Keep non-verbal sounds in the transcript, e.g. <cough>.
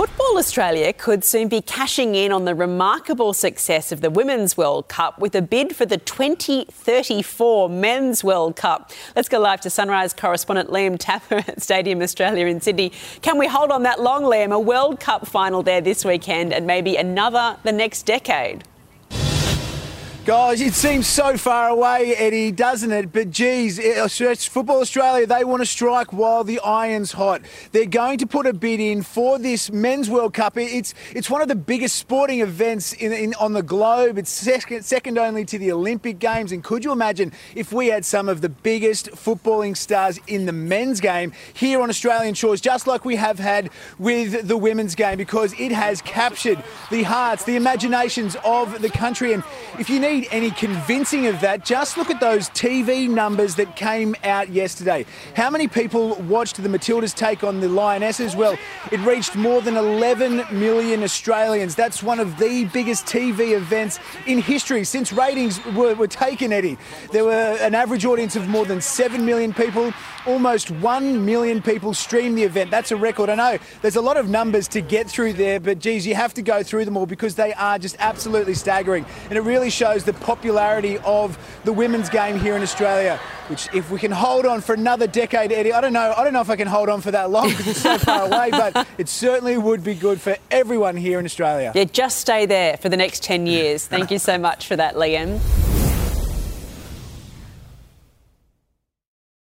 Football Australia could soon be cashing in on the remarkable success of the Women's World Cup with a bid for the 2034 Men's World Cup. Let's go live to Sunrise correspondent Liam Tapper <laughs> at Stadium Australia in Sydney. Can we hold on that long, Liam? A World Cup final there this weekend and maybe another the next decade. Guys, it seems so far away, Eddie, doesn't it? But geez, uh, Football Australia, they want to strike while the iron's hot. They're going to put a bid in for this Men's World Cup. It's it's one of the biggest sporting events in, in on the globe. It's second, second only to the Olympic Games. And could you imagine if we had some of the biggest footballing stars in the men's game here on Australian shores, just like we have had with the women's game, because it has captured the hearts, the imaginations of the country. And if you need need any convincing of that, just look at those TV numbers that came out yesterday. How many people watched the Matildas take on the Lionesses? Well, it reached more than 11 million Australians. That's one of the biggest TV events in history since ratings were, were taken, Eddie. There were an average audience of more than 7 million people. Almost 1 million people streamed the event. That's a record. I know there's a lot of numbers to get through there, but geez, you have to go through them all because they are just absolutely staggering. And it really shows shows the popularity of the women's game here in Australia. Which, if we can hold on for another decade, Eddie, I don't know. I don't know if I can hold on for that long because it's so far <laughs> away. But it certainly would be good for everyone here in Australia. Yeah, just stay there for the next ten years. Thank you so much for that, Liam.